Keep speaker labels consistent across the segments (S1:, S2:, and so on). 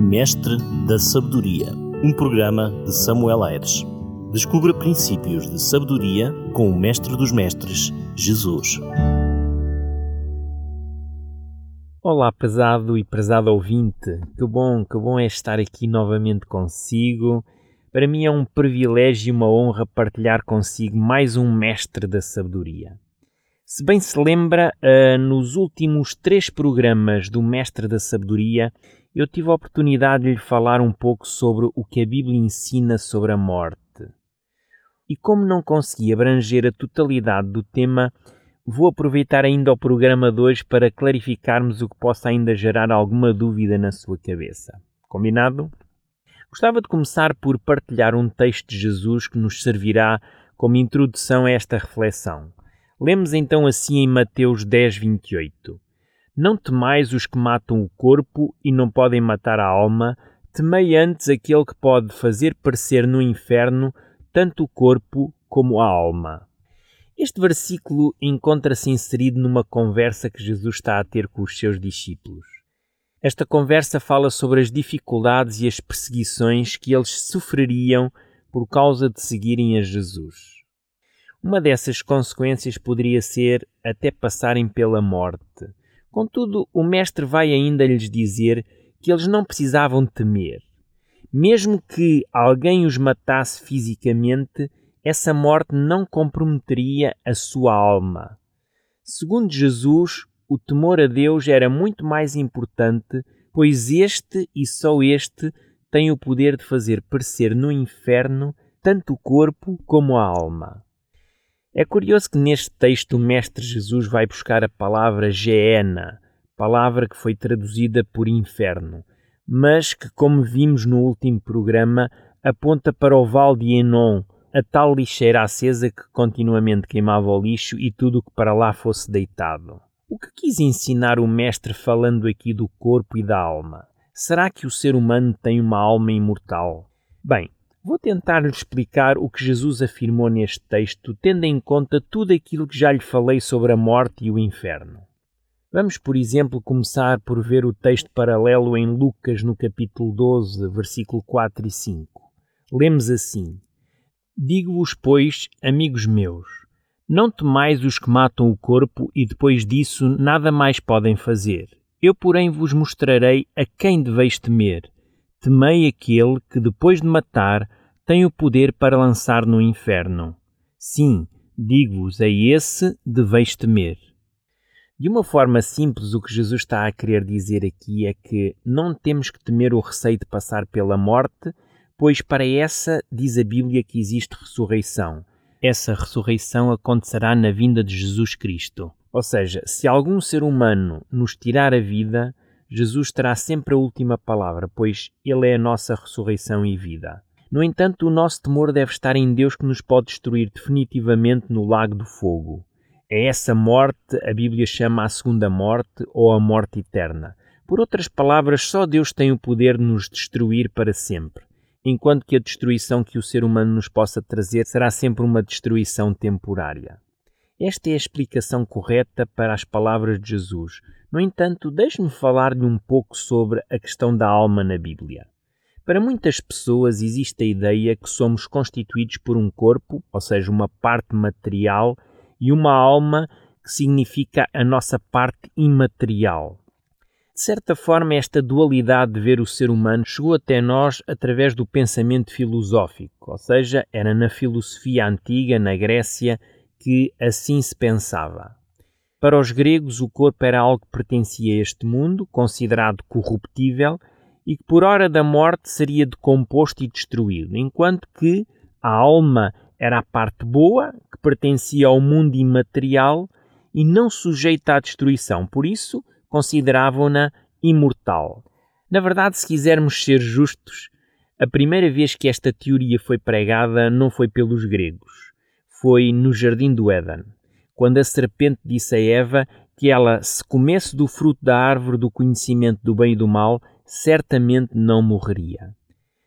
S1: Mestre da Sabedoria, um programa de Samuel Aires. Descubra princípios de sabedoria com o Mestre dos Mestres, Jesus.
S2: Olá, prezado e prezado ouvinte. Que bom, que bom é estar aqui novamente consigo. Para mim é um privilégio e uma honra partilhar consigo mais um Mestre da Sabedoria. Se bem se lembra, uh, nos últimos três programas do Mestre da Sabedoria, eu tive a oportunidade de lhe falar um pouco sobre o que a Bíblia ensina sobre a morte. E como não consegui abranger a totalidade do tema, vou aproveitar ainda o programa de hoje para clarificarmos o que possa ainda gerar alguma dúvida na sua cabeça. Combinado? Gostava de começar por partilhar um texto de Jesus que nos servirá como introdução a esta reflexão. Lemos então assim em Mateus 10, 28. Não temais os que matam o corpo e não podem matar a alma, temei antes aquele que pode fazer parecer no inferno tanto o corpo como a alma. Este versículo encontra-se inserido numa conversa que Jesus está a ter com os seus discípulos. Esta conversa fala sobre as dificuldades e as perseguições que eles sofreriam por causa de seguirem a Jesus. Uma dessas consequências poderia ser até passarem pela morte. Contudo, o Mestre vai ainda lhes dizer que eles não precisavam temer. Mesmo que alguém os matasse fisicamente, essa morte não comprometeria a sua alma. Segundo Jesus, o temor a Deus era muito mais importante, pois este e só este tem o poder de fazer perecer no inferno tanto o corpo como a alma. É curioso que neste texto o Mestre Jesus vai buscar a palavra Geena, palavra que foi traduzida por inferno, mas que, como vimos no último programa, aponta para o Val de Enon, a tal lixeira acesa que continuamente queimava o lixo e tudo o que para lá fosse deitado. O que quis ensinar o Mestre falando aqui do corpo e da alma? Será que o ser humano tem uma alma imortal? Bem, Vou tentar lhe explicar o que Jesus afirmou neste texto, tendo em conta tudo aquilo que já lhe falei sobre a morte e o inferno. Vamos, por exemplo, começar por ver o texto paralelo em Lucas, no capítulo 12, versículo 4 e 5. Lemos assim: Digo-vos, pois, amigos meus, não temais os que matam o corpo e depois disso nada mais podem fazer. Eu, porém, vos mostrarei a quem deveis temer temei aquele que, depois de matar, tem o poder para lançar no inferno. Sim, digo-vos, a esse deveis temer. De uma forma simples, o que Jesus está a querer dizer aqui é que não temos que temer o receio de passar pela morte, pois para essa diz a Bíblia que existe ressurreição. Essa ressurreição acontecerá na vinda de Jesus Cristo. Ou seja, se algum ser humano nos tirar a vida, Jesus terá sempre a última palavra, pois Ele é a nossa ressurreição e vida. No entanto, o nosso temor deve estar em Deus que nos pode destruir definitivamente no lago do fogo. É essa morte a Bíblia chama a segunda morte ou a morte eterna. Por outras palavras, só Deus tem o poder de nos destruir para sempre, enquanto que a destruição que o ser humano nos possa trazer será sempre uma destruição temporária. Esta é a explicação correta para as palavras de Jesus. No entanto, deixe-me falar-lhe um pouco sobre a questão da alma na Bíblia. Para muitas pessoas existe a ideia que somos constituídos por um corpo, ou seja, uma parte material, e uma alma, que significa a nossa parte imaterial. De certa forma, esta dualidade de ver o ser humano chegou até nós através do pensamento filosófico, ou seja, era na filosofia antiga, na Grécia, que assim se pensava. Para os gregos, o corpo era algo que pertencia a este mundo, considerado corruptível, e que por hora da morte seria decomposto e destruído, enquanto que a alma era a parte boa, que pertencia ao mundo imaterial e não sujeita à destruição, por isso consideravam-na imortal. Na verdade, se quisermos ser justos, a primeira vez que esta teoria foi pregada não foi pelos gregos foi no jardim do Éden, quando a serpente disse a Eva que ela, se comesse do fruto da árvore do conhecimento do bem e do mal, certamente não morreria.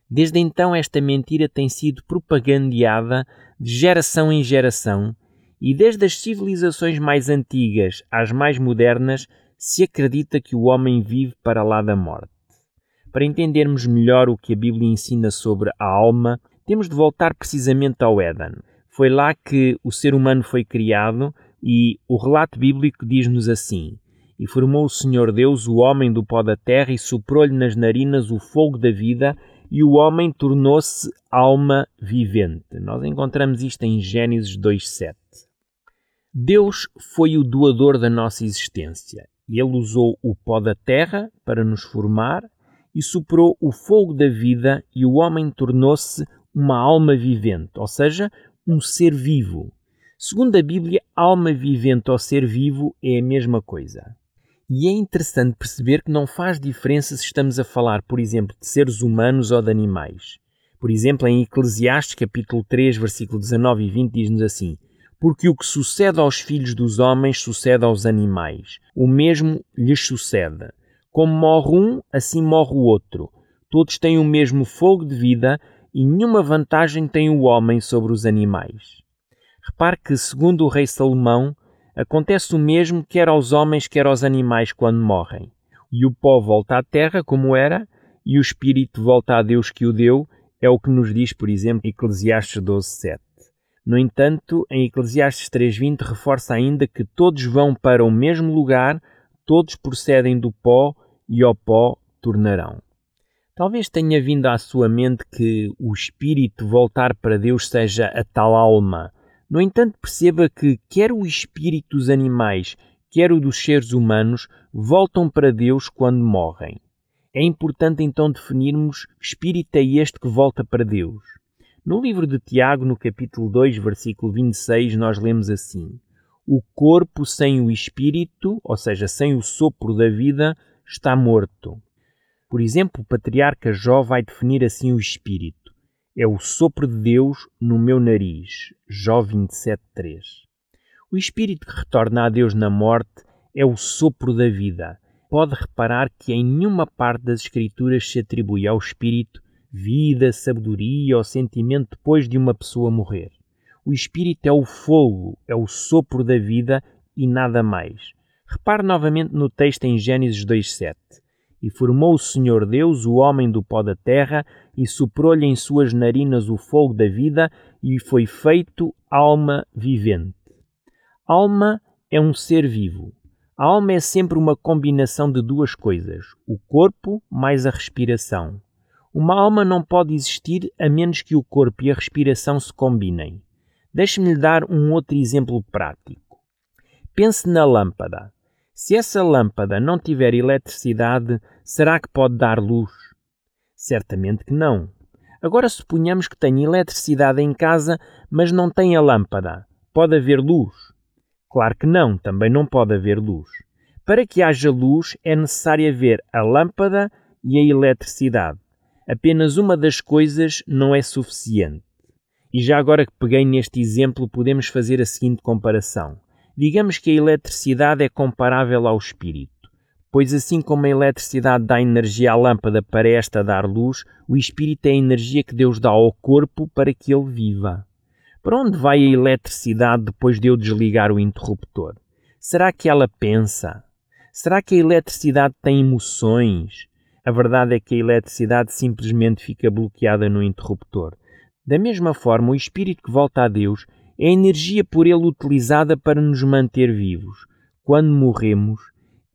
S2: Desde então, esta mentira tem sido propagandeada de geração em geração, e desde as civilizações mais antigas às mais modernas, se acredita que o homem vive para lá da morte. Para entendermos melhor o que a Bíblia ensina sobre a alma, temos de voltar precisamente ao Éden. Foi lá que o ser humano foi criado e o relato bíblico diz-nos assim: E formou o Senhor Deus o homem do pó da terra e soprou-lhe nas narinas o fogo da vida, e o homem tornou-se alma vivente. Nós encontramos isto em Gênesis 2:7. Deus foi o doador da nossa existência. Ele usou o pó da terra para nos formar e soprou o fogo da vida e o homem tornou-se uma alma vivente, ou seja, um ser vivo. Segundo a Bíblia, alma vivente ou ser vivo é a mesma coisa. E é interessante perceber que não faz diferença se estamos a falar, por exemplo, de seres humanos ou de animais. Por exemplo, em Eclesiastes capítulo 3, versículo 19 e 20 diz-nos assim: Porque o que sucede aos filhos dos homens sucede aos animais, o mesmo lhes sucede. Como morre um, assim morre o outro. Todos têm o mesmo fogo de vida e nenhuma vantagem tem o homem sobre os animais. Repare que, segundo o rei Salomão, acontece o mesmo quer aos homens, quer aos animais quando morrem. E o pó volta à terra como era, e o espírito volta a Deus que o deu, é o que nos diz, por exemplo, Eclesiastes 12:7. No entanto, em Eclesiastes 3:20 reforça ainda que todos vão para o mesmo lugar, todos procedem do pó e ao pó tornarão. Talvez tenha vindo à sua mente que o espírito voltar para Deus seja a tal alma. No entanto, perceba que quer o espírito dos animais, quer o dos seres humanos, voltam para Deus quando morrem. É importante então definirmos que espírito é este que volta para Deus. No livro de Tiago, no capítulo 2, versículo 26, nós lemos assim: O corpo sem o espírito, ou seja, sem o sopro da vida, está morto. Por exemplo, o patriarca Jó vai definir assim o espírito: é o sopro de Deus no meu nariz. Jó 27:3. O espírito que retorna a Deus na morte é o sopro da vida. Pode reparar que em nenhuma parte das Escrituras se atribui ao espírito vida, sabedoria ou sentimento depois de uma pessoa morrer. O espírito é o fogo, é o sopro da vida e nada mais. Repare novamente no texto em Gênesis 2:7. E formou o Senhor Deus o homem do pó da terra, e soprou-lhe em suas narinas o fogo da vida, e foi feito alma vivente. Alma é um ser vivo. A alma é sempre uma combinação de duas coisas: o corpo mais a respiração. Uma alma não pode existir a menos que o corpo e a respiração se combinem. Deixe-me lhe dar um outro exemplo prático. Pense na lâmpada. Se essa lâmpada não tiver eletricidade, será que pode dar luz? Certamente que não. Agora suponhamos que tenha eletricidade em casa, mas não tem a lâmpada. Pode haver luz? Claro que não, também não pode haver luz. Para que haja luz é necessário haver a lâmpada e a eletricidade. Apenas uma das coisas não é suficiente. E já agora que peguei neste exemplo, podemos fazer a seguinte comparação. Digamos que a eletricidade é comparável ao espírito, pois assim como a eletricidade dá energia à lâmpada para esta dar luz, o espírito é a energia que Deus dá ao corpo para que ele viva. Para onde vai a eletricidade depois de eu desligar o interruptor? Será que ela pensa? Será que a eletricidade tem emoções? A verdade é que a eletricidade simplesmente fica bloqueada no interruptor. Da mesma forma, o espírito que volta a Deus é a energia por ele utilizada para nos manter vivos. Quando morremos,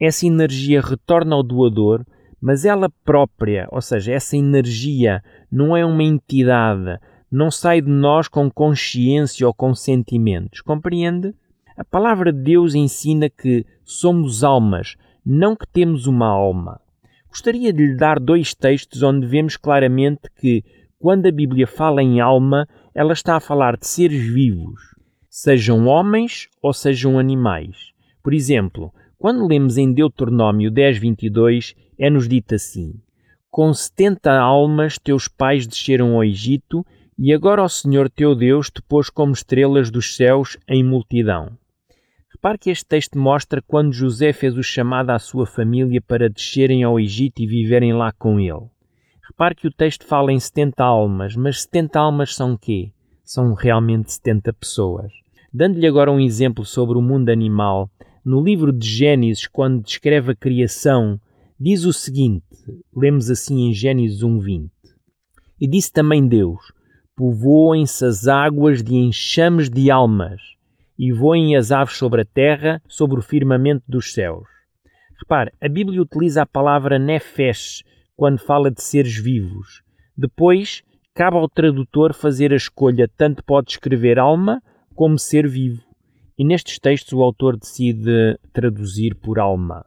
S2: essa energia retorna ao doador, mas ela própria, ou seja, essa energia não é uma entidade, não sai de nós com consciência ou com sentimentos. Compreende? A palavra de Deus ensina que somos almas, não que temos uma alma. Gostaria de lhe dar dois textos onde vemos claramente que, quando a Bíblia fala em alma, ela está a falar de seres vivos, sejam homens ou sejam animais. Por exemplo, quando lemos em Deuteronômio 10:22, é-nos dito assim: Com setenta almas teus pais desceram ao Egito, e agora o Senhor teu Deus te pôs como estrelas dos céus em multidão. Repare que este texto mostra quando José fez o chamado à sua família para descerem ao Egito e viverem lá com ele. Repare que o texto fala em 70 almas, mas 70 almas são quê? São realmente 70 pessoas. Dando-lhe agora um exemplo sobre o mundo animal, no livro de Gênesis, quando descreve a criação, diz o seguinte: lemos assim em Gênesis 1:20. E disse também Deus: Povoem-se as águas de enxames de almas, e voem as aves sobre a terra, sobre o firmamento dos céus. Repare, a Bíblia utiliza a palavra nefesh quando fala de seres vivos. Depois, cabe ao tradutor fazer a escolha, tanto pode escrever alma como ser vivo. E nestes textos o autor decide traduzir por alma.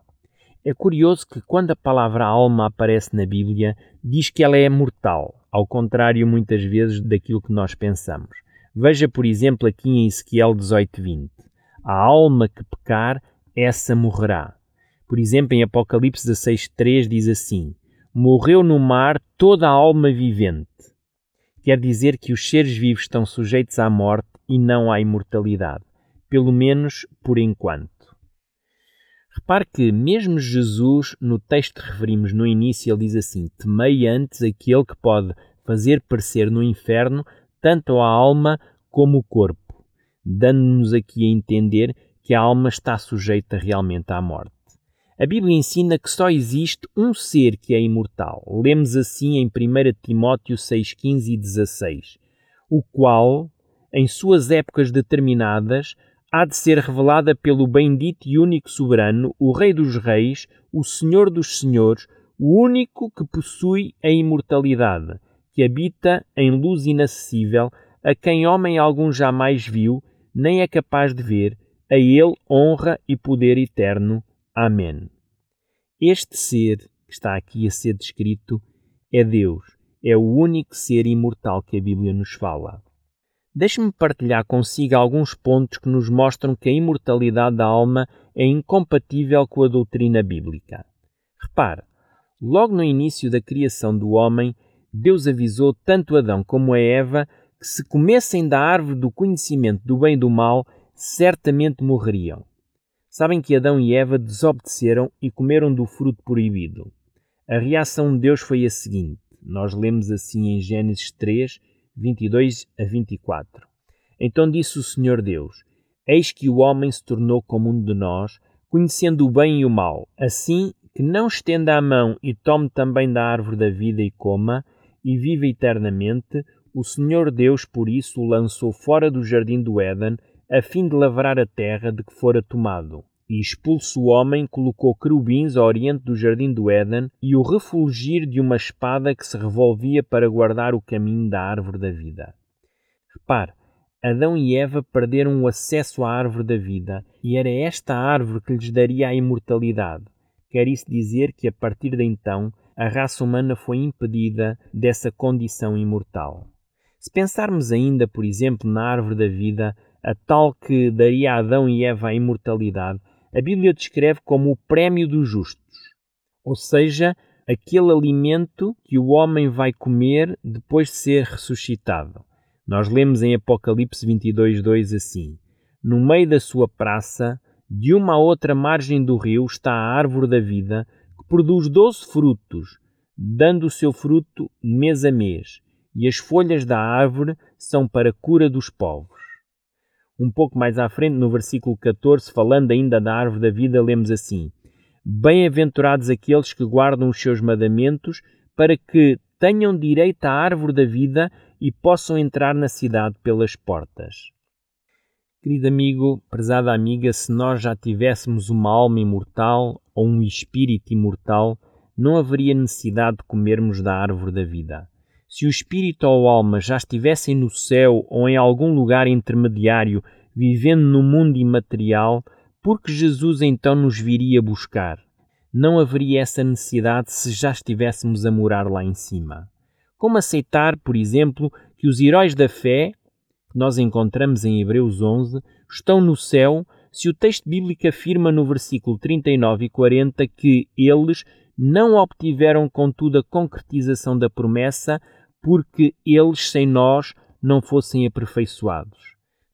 S2: É curioso que quando a palavra alma aparece na Bíblia, diz que ela é mortal, ao contrário muitas vezes daquilo que nós pensamos. Veja, por exemplo, aqui em Ezequiel 18:20. A alma que pecar, essa morrerá. Por exemplo, em Apocalipse 16:3 diz assim: Morreu no mar toda a alma vivente. Quer dizer que os seres vivos estão sujeitos à morte e não à imortalidade pelo menos por enquanto. Repare que, mesmo Jesus, no texto que referimos no início, ele diz assim: Temei antes aquele que pode fazer parecer no inferno tanto a alma como o corpo, dando-nos aqui a entender que a alma está sujeita realmente à morte. A Bíblia ensina que só existe um ser que é imortal. Lemos assim em 1 Timóteo 6,15 e 16, o qual, em suas épocas determinadas, há de ser revelada pelo bendito e único soberano, o Rei dos Reis, o Senhor dos Senhores, o único que possui a imortalidade, que habita em luz inacessível, a quem homem algum jamais viu, nem é capaz de ver, a ele honra e poder eterno. Amém. Este ser que está aqui a ser descrito é Deus, é o único ser imortal que a Bíblia nos fala. Deixe-me partilhar consigo alguns pontos que nos mostram que a imortalidade da alma é incompatível com a doutrina bíblica. Repare, logo no início da criação do homem, Deus avisou tanto Adão como a Eva que se comessem da árvore do conhecimento do bem e do mal, certamente morreriam. Sabem que Adão e Eva desobedeceram e comeram do fruto proibido. A reação de Deus foi a seguinte: nós lemos assim em Gênesis 3, 22 a 24. Então disse o Senhor Deus: Eis que o homem se tornou como um de nós, conhecendo o bem e o mal, assim que não estenda a mão e tome também da árvore da vida e coma, e viva eternamente, o Senhor Deus por isso o lançou fora do jardim do Éden, a fim de lavrar a terra de que fora tomado. E expulso o homem, colocou querubins ao oriente do jardim do Éden e o refulgir de uma espada que se revolvia para guardar o caminho da árvore da vida. Repare, Adão e Eva perderam o acesso à árvore da vida e era esta árvore que lhes daria a imortalidade. Quer isso dizer que a partir de então a raça humana foi impedida dessa condição imortal. Se pensarmos ainda, por exemplo, na árvore da vida, a tal que daria a Adão e Eva a imortalidade, a Bíblia descreve como o prémio dos justos, ou seja, aquele alimento que o homem vai comer depois de ser ressuscitado. Nós lemos em Apocalipse 22, 2 assim: No meio da sua praça, de uma a outra margem do rio, está a árvore da vida, que produz doze frutos, dando o seu fruto mês a mês, e as folhas da árvore são para a cura dos povos. Um pouco mais à frente, no versículo 14, falando ainda da árvore da vida, lemos assim: Bem-aventurados aqueles que guardam os seus mandamentos, para que tenham direito à árvore da vida e possam entrar na cidade pelas portas. Querido amigo, prezada amiga, se nós já tivéssemos uma alma imortal ou um espírito imortal, não haveria necessidade de comermos da árvore da vida. Se o espírito ou a alma já estivessem no céu ou em algum lugar intermediário, vivendo no mundo imaterial, por que Jesus então nos viria buscar? Não haveria essa necessidade se já estivéssemos a morar lá em cima. Como aceitar, por exemplo, que os heróis da fé, que nós encontramos em Hebreus 11, estão no céu, se o texto bíblico afirma no versículo 39 e 40 que eles não obtiveram, contudo, a concretização da promessa, porque eles sem nós não fossem aperfeiçoados.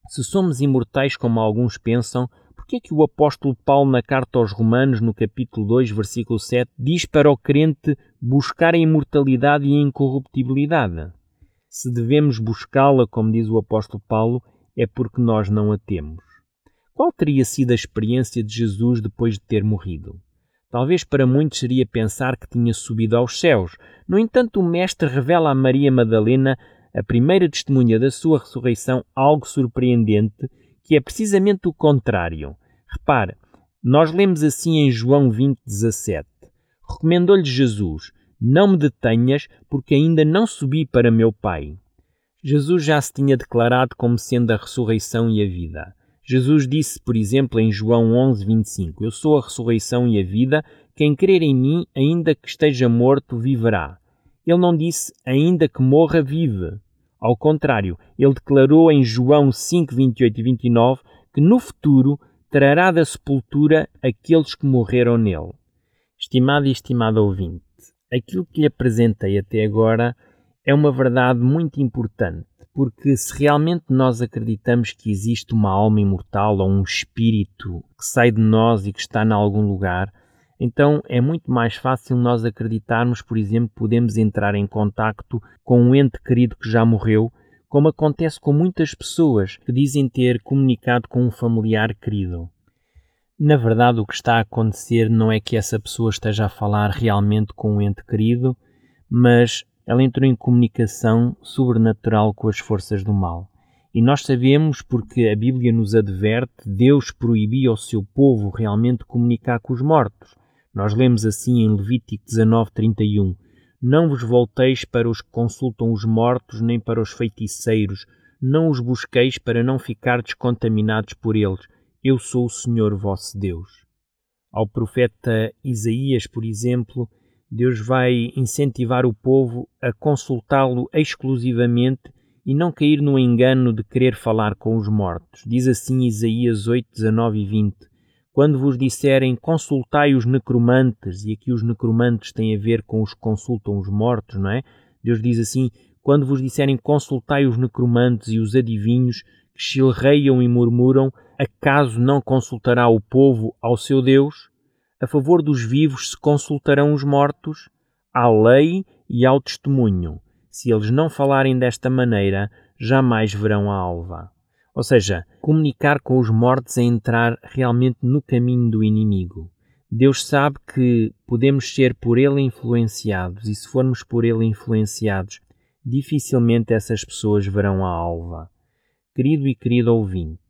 S2: Se somos imortais como alguns pensam, por que é que o apóstolo Paulo na carta aos Romanos, no capítulo 2, versículo 7, diz para o crente buscar a imortalidade e a incorruptibilidade? Se devemos buscá-la, como diz o apóstolo Paulo, é porque nós não a temos. Qual teria sido a experiência de Jesus depois de ter morrido? Talvez para muitos seria pensar que tinha subido aos céus. No entanto, o Mestre revela a Maria Madalena, a primeira testemunha da sua ressurreição, algo surpreendente, que é precisamente o contrário. Repare, nós lemos assim em João 20, 17. Recomendou-lhe Jesus: Não me detenhas, porque ainda não subi para meu Pai. Jesus já se tinha declarado como sendo a ressurreição e a vida. Jesus disse, por exemplo, em João 11, 25: Eu sou a ressurreição e a vida, quem crer em mim, ainda que esteja morto, viverá. Ele não disse, ainda que morra, vive. Ao contrário, ele declarou em João 5, 28 e 29 que no futuro trará da sepultura aqueles que morreram nele. Estimado e estimado ouvinte, aquilo que lhe apresentei até agora é uma verdade muito importante porque se realmente nós acreditamos que existe uma alma imortal ou um espírito que sai de nós e que está em algum lugar, então é muito mais fácil nós acreditarmos, por exemplo, podemos entrar em contacto com um ente querido que já morreu, como acontece com muitas pessoas que dizem ter comunicado com um familiar querido. Na verdade, o que está a acontecer não é que essa pessoa esteja a falar realmente com um ente querido, mas ela entrou em comunicação sobrenatural com as forças do mal. E nós sabemos, porque a Bíblia nos adverte, Deus proibia ao seu povo realmente comunicar com os mortos. Nós lemos assim em Levítico 19:31: Não vos volteis para os que consultam os mortos, nem para os feiticeiros, não os busqueis para não ficar descontaminados por eles. Eu sou o Senhor vosso Deus. Ao profeta Isaías, por exemplo, Deus vai incentivar o povo a consultá-lo exclusivamente e não cair no engano de querer falar com os mortos. Diz assim Isaías 8, 19 e 20: Quando vos disserem consultai os necromantes, e aqui os necromantes têm a ver com os que consultam os mortos, não é? Deus diz assim: Quando vos disserem consultai os necromantes e os adivinhos, que chilreiam e murmuram, acaso não consultará o povo ao seu Deus? A favor dos vivos se consultarão os mortos, à lei e ao testemunho. Se eles não falarem desta maneira, jamais verão a alva. Ou seja, comunicar com os mortos é entrar realmente no caminho do inimigo. Deus sabe que podemos ser por ele influenciados, e se formos por ele influenciados, dificilmente essas pessoas verão a alva. Querido e querido ouvinte,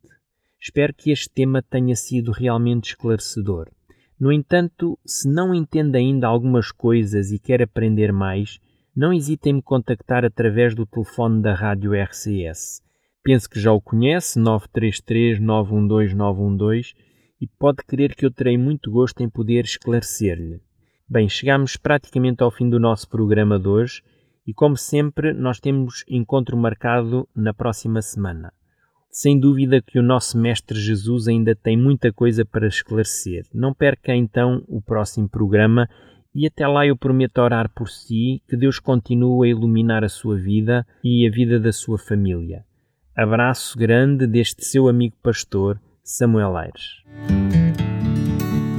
S2: espero que este tema tenha sido realmente esclarecedor. No entanto, se não entende ainda algumas coisas e quer aprender mais, não hesite em me contactar através do telefone da Rádio RCS. Penso que já o conhece, 933 912 912, e pode crer que eu terei muito gosto em poder esclarecer-lhe. Bem, chegamos praticamente ao fim do nosso programa de hoje e, como sempre, nós temos encontro marcado na próxima semana. Sem dúvida que o nosso Mestre Jesus ainda tem muita coisa para esclarecer. Não perca então o próximo programa e até lá eu prometo orar por si, que Deus continue a iluminar a sua vida e a vida da sua família. Abraço grande deste seu amigo pastor, Samuel Aires.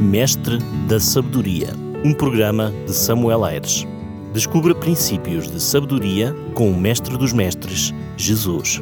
S1: Mestre da Sabedoria, um programa de Samuel Aires. Descubra princípios de sabedoria com o Mestre dos Mestres, Jesus.